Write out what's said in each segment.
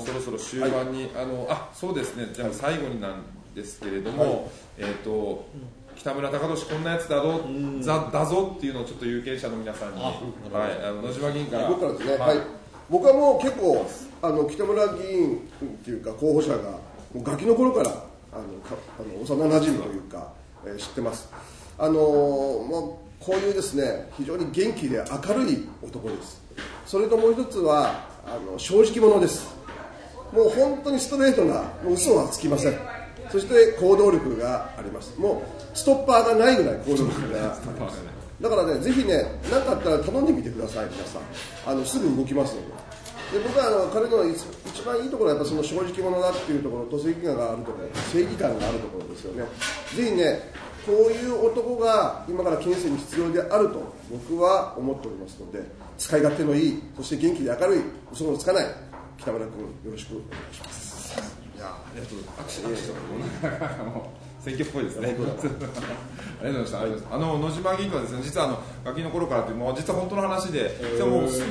そろそろ終盤に、あのあそうですね。じゃあ最後になんですけれども、はい。えっ、と北村貴俊こんなやつだぞ、ざだぞっていうのをちょっと有権者の皆さんに、あはい、あの野島議員から。僕からですね、ははい。い僕はもう結構あの北村議員っていうか候補者がもうガキの頃からあのかあの幼馴染というか、えー知ってます。あのーもうこういうですね非常に元気で明るい男です。それともう一つはあの正直者ですもう本当にストレートなもう嘘はつきません。そして行動力があります。もうストッパーがないぐらい行動力があります。だからねぜひね何かあったら頼んでみてください皆さん。あのすぐ動きますので。で僕はあの彼の一番いいところはやっぱその正直者だっていうところと正義感があるところ正義感があるところですよね。ぜひねこういう男が今から県政に必要であると僕は思っておりますので使い勝手のいいそして元気で明るい嘘のつかない北村君よろしくお願いしますいやありがとう握手握手あの選挙っぽいですね。ありがとうございました。あの野島議員はですね、実はあのガキの頃からってもう実は本当の話で、じゃあもうすぐ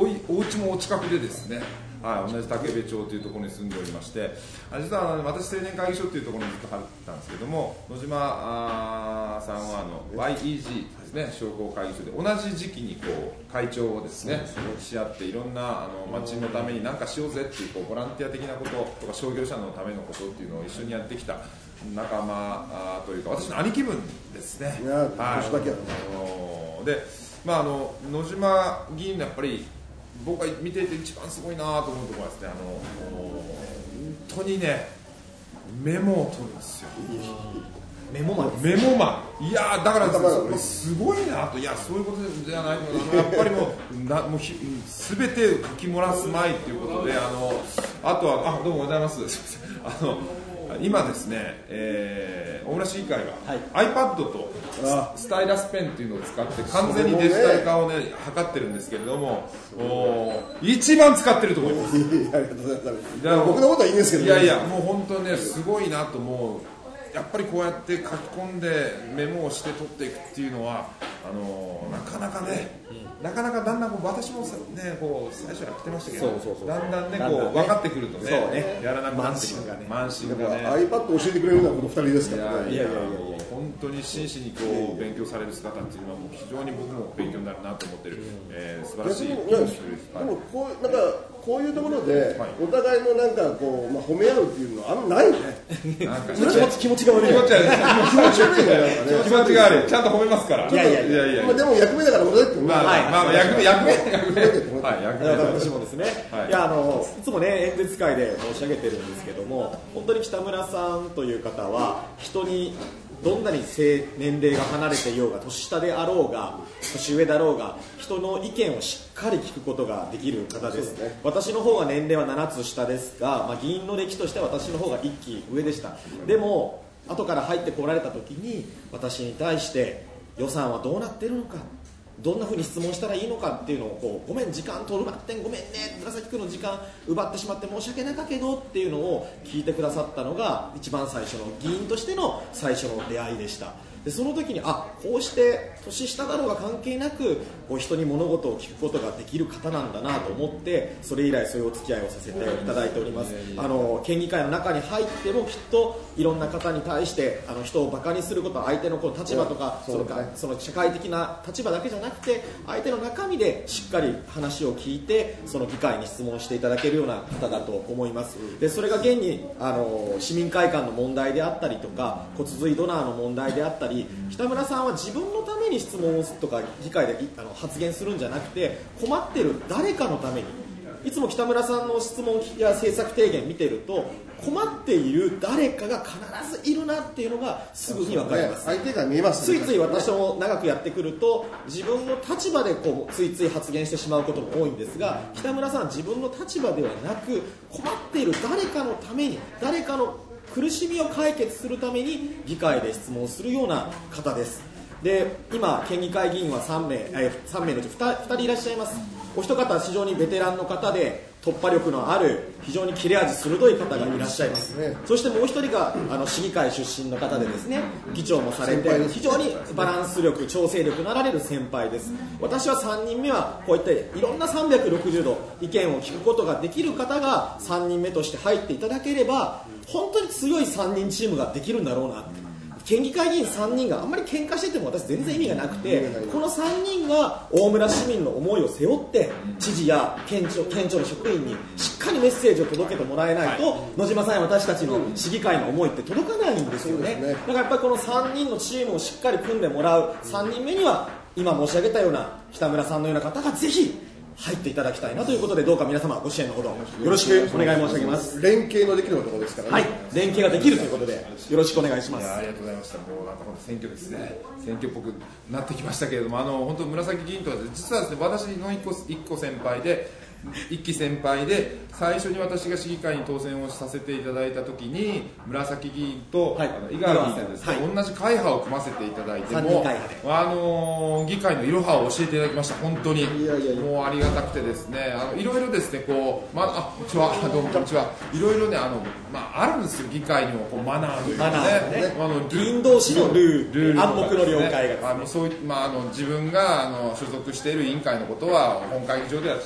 おおいお家もお近くでですね。はい、同じ竹部町というところに住んでおりまして、あ実はあの私青年会議所というところにずっと入ってたんですけども、野島あーさんはあの YEG ですね、商工会議所で同じ時期にこう会長をですねし合っていろんなあの町のために何かしようぜっていうこうボランティア的なこととか商業者のためのことっていうのを一緒にやってきた仲間というか私の兄貴分ですね。いや年だけやなあので、まああの野島議員のやっぱり僕が見ていて一番すごいなと思うところはですね、あの本当にねメモを取るんですよ。メモマンメモマン、いやーだから。すごいなと、いやそういうことじゃないと、やっぱりもうなもうひすべて書き漏らすまいということで、あのあとはあどうもございます。すみません。あの今ですね、えー、大村市議会が、iPad とあ。スタイラスペンというのを使って完全にデジタル化をね図ってるんですけれども、おー一番使ってると思います。ありがとうございます。僕のことはいいんですけどね。いやいやもう本当ねすごいなと思うやっぱりこうやって書き込んでメモをして取っていくっていうのはあのなかなかね、なかなかだんだんこう私もさねこう最初やってましたけどだんだんねこう分かってくるとねね。やらなくなってくる。ね。慢心だからがね iPad 教えてくれるのはこの二人ですからね。いやいやいや本当に真摯にこう勉強される姿っていうのはもう非常に僕も勉強になるなと思ってる、えー素晴らしいでもこうなんかこういうところではい。お互いのなんかこうまあ褒め合うっていうのはあんまないね。気持ち気持ちが悪い。気持ち悪い。気持ち悪い。気持ちが悪い。ちゃんと褒めますから。いやいやいや。いやまあでも役目だから俺だって思うまあ、はい。まあまあ、役目、役目、役目。はい、役目。私もですね、はい。い、やあのいつもね演説会で申し上げてるんですけども本当に北村さんという方は人にどんなに性年齢が離れていようが年下であろうが年上だろうが人の意見をしっかり聞くことができる方です。ね。私の方は年齢は7つ下ですが、まあ、議員の歴としては私の方が1期上でした。でも後から入ってこられた時に私に対して予算はどうなってるのかどんなふうに質問したらいいのかっていうのをこうごめん時間取るばってんごめんね紫君の時間奪ってしまって申し訳なかけどっていうのを聞いてくださったのが一番最初の議員としての最初の出会いでした。でその時にあこうして年下だろうが関係なくこう人に物事を聞くことができる方なんだなと思ってそれ以来そういうお付き合いをさせていただいております。あの県議会の中に入ってもきっといろんな方に対してあの人をバカにすること相手のこう立場とかそのかその社会的な立場だけじゃなくて相手の中身でしっかり話を聞いてその議会に質問していただけるような方だと思います。でそれが現にあの市民会館の問題であったりとか骨髄ドナーの問題であったり北村さんは自分のために質問をするとか議会でいあの発言するんじゃなくて困ってる誰かのために。いつも北村さんの質問や政策提言見てると困っている誰かが必ずいるなっていうのがすぐに分かります。相手が見えますついつい私も長くやってくると自分の立場でこうついつい発言してしまうことも多いんですが北村さんは自分の立場ではなく困っている誰かのために誰かの苦しみを解決するために議会で質問するような方です。で今県議会議員は3名え3名のうち 2, 2人いらっしゃいます。お一方非常にベテランの方で突破力のある非常に切れ味鋭い方がいらっしゃいます、ね。そしてもう一人があの市議会出身の方でですね議長もされて非常にバランス力調整力のあられる先輩です。私は3人目はこういったいろんな360度意見を聞くことができる方が3人目として入っていただければ本当に強い3人チームができるんだろうなって県議会議員3人があんまり喧嘩してても私全然意味がなくてこの3人が大村市民の思いを背負って知事や県庁県庁の職員にしっかりメッセージを届けてもらえないと、野島さんや私たちの市議会の思いって届かないんですよね。ね。だからやっぱりこの3人のチームをしっかり組んでもらう3人目には今申し上げたような北村さんのような方がぜひ入っていただきたいなということでどうか皆様ご支援のほどよろしくお願い申し上げます連携のできるところですからね、はい連携ができるということでよろしくお願いしますありがとうございました。もうなんか本当選挙ですね。選挙っぽくなってきましたけれども、あの本当紫議員とは実はですね、私の一個一個先輩で。一期先輩で最初に私が市議会に当選をさせていただいた時に紫議員と、はい。あの井川議員とですね、はい。同じ会派を組ませていただいて三もあの議会のいろはを教えていただきました本当に。もうありがたくてですね。あのいろいろですねこうまあこんにちは。どうもこんにちは。いろいろねあのまああるんですよ議会にもこうマナーというかね。あの議員同士のルール暗黙の了解があのそういまああの自分があの所属している委員会のことは本会議場では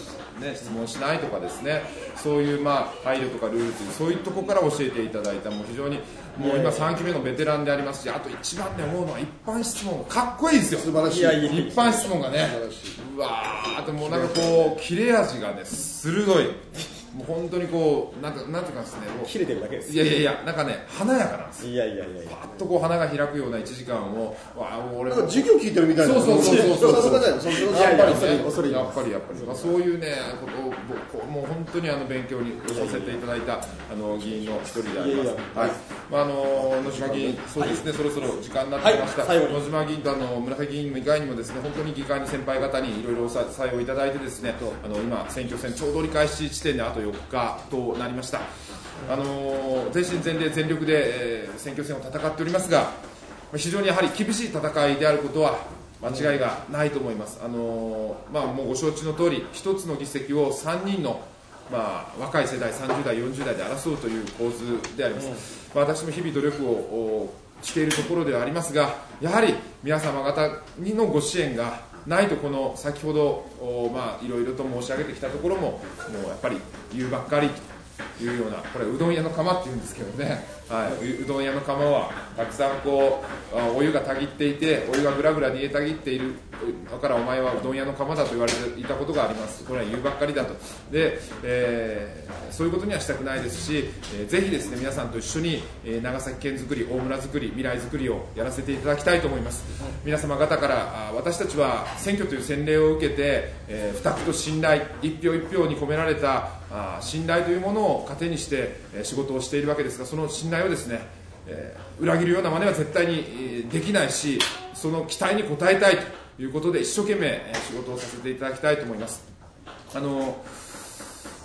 ね質問しないとかですねそういうまあ配慮とかルールというそういうところから教えていただいたもう非常にもう今3期目のベテランでありますしあと一番ね思うのは一般質問。がかっこいいですよ。素晴らしい。一般質問がね。素晴らしい。うわーってもうなんかこう切れ味がね鋭いもう本当にこうなんかなんていうかですねこう切れてるだけですいやいやいやなんかね華やかなんですよ。いやいやいやいや。パッとこう花が開くような1時間をわあもう俺も。なんか授業聞いてるみたいな。そうそうそうそうさすがだよそそいやいややっぱりね恐れやっぱりやっぱり、まあ、そういうねことを僕もう本当にあの勉強にさせていただいたあの議員の一人であります。いやいやはいまああの野島議員そうですね、そろそろ時間になってきました、はい。野島議員とあの紫議員以外にもですね本当に議会の先輩方にいろいろお支えをいただいてですねあの今選挙戦ちょうど折り返し地点であと4日となりました。あの全身全霊全力で、えー選挙戦を戦っておりますが非常にやはり厳しい戦いであることは間違いがないと思います、あのーまあ、もうご承知の通り、一つの議席を3人の、まあ、若い世代、30代、40代で争うという構図であります、まあ、私も日々努力をおしているところではありますが、やはり皆様方にのご支援がないと、この先ほど、おまあ、いろいろと申し上げてきたところも、もうやっぱり言うばっかり。というような、これ、うどん屋の釜っていうんですけどね、はい、ううどん屋の釜はたくさんこうあお湯がたぎっていて、お湯がぐらぐら煮えたぎっている、だからお前はうどん屋の釜だと言われていたことがあります、これは言うばっかりだと、でえーそういうことにはしたくないですし、えーぜひですね皆さんと一緒に、えー長崎県づくり、大村づくり、未来づくりをやらせていただきたいと思います。皆様方からあ私たちは選挙という洗礼を受けて、えー、不託と信頼、一票一票に込められたあ信頼というものを糧にして、仕事をしているわけですが、その信頼をですね、え裏切るような真似は絶対に、できないし、その期待に応えたいということで、一生懸命、仕事をさせていただきたいと思います。あの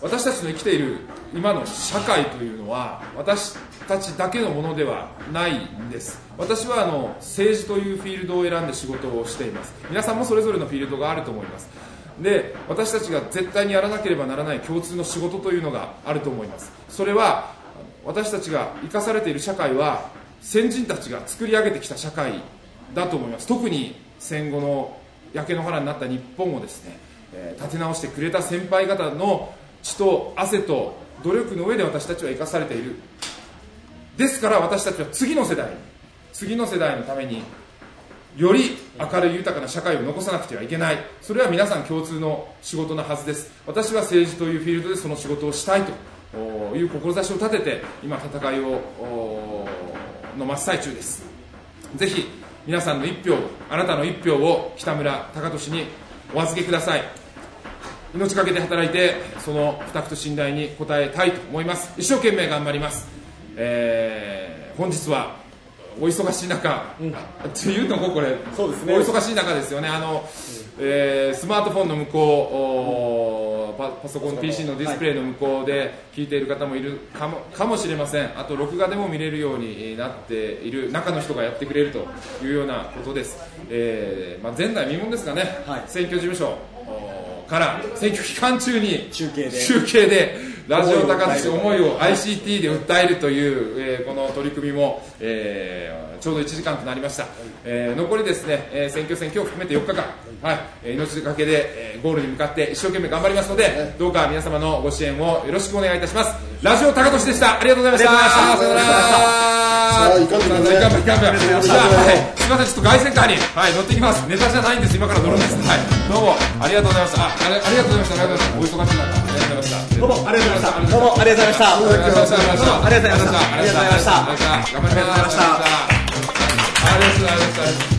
私たちの生きている今の社会というのは私たちだけのものではないんです。私はあの政治というフィールドを選んで仕事をしています。皆さんもそれぞれのフィールドがあると思います。で私たちが絶対にやらなければならない共通の仕事というのがあると思います。それは私たちが生かされている社会は先人たちが作り上げてきた社会だと思います。特に戦後の焼け野原になった日本をですね、え立て直してくれた先輩方の血と汗と努力の上で私たちは生かされている。ですから私たちは次の世代次の世代のためにより明るい豊かな社会を残さなくてはいけない。それは皆さん共通の仕事なはずです。私は政治というフィールドでその仕事をしたいという志を立てて今戦いをの真っ最中です。ぜひ皆さんの一票あなたの一票を北村貴俊にお預けください。命かけて働いてその負託と信頼に応えたいと思います。一生懸命頑張ります、えー本日はお忙しい中、あっていうのもこれそうですね。お忙しい中ですよね。あの、えースマートフォンの向こうおパパソコン PC の。ディスプレイの向こうで聞いている方もいるかもかもしれません。あと録画でも見れるようになっている中の人がやってくれるというようなことです、えーまあ、前代未聞ですかね、はい。選挙事務所おから選挙期間中に中継で。中継でラジオ高津思いを ICT で訴えるという、えーこの取り組みも、えーちょうど1時間となりました、えー残りですね、えー選挙戦今日含めて4日間、はい。えー命がけで、えーゴールに向かって一生懸命頑張りますので、どうか皆様のご支援をよろしくお願いいたします。ラジオ高俊でした。ありがとうございました。さよならはい。すみませんちょっと凱旋カーに、はい、乗ってきます。ネタじゃないんです。今から乗るんです。はい。どうも。ありがとうございました。あありがとうございました。ありがとうございました。お忙しい中。ありがとうございました。どうもありがとうございましたどうもありがとうございましたありがとうございました。ありがとうございましたありがとうございました。ありがとうございましたありがとうございました。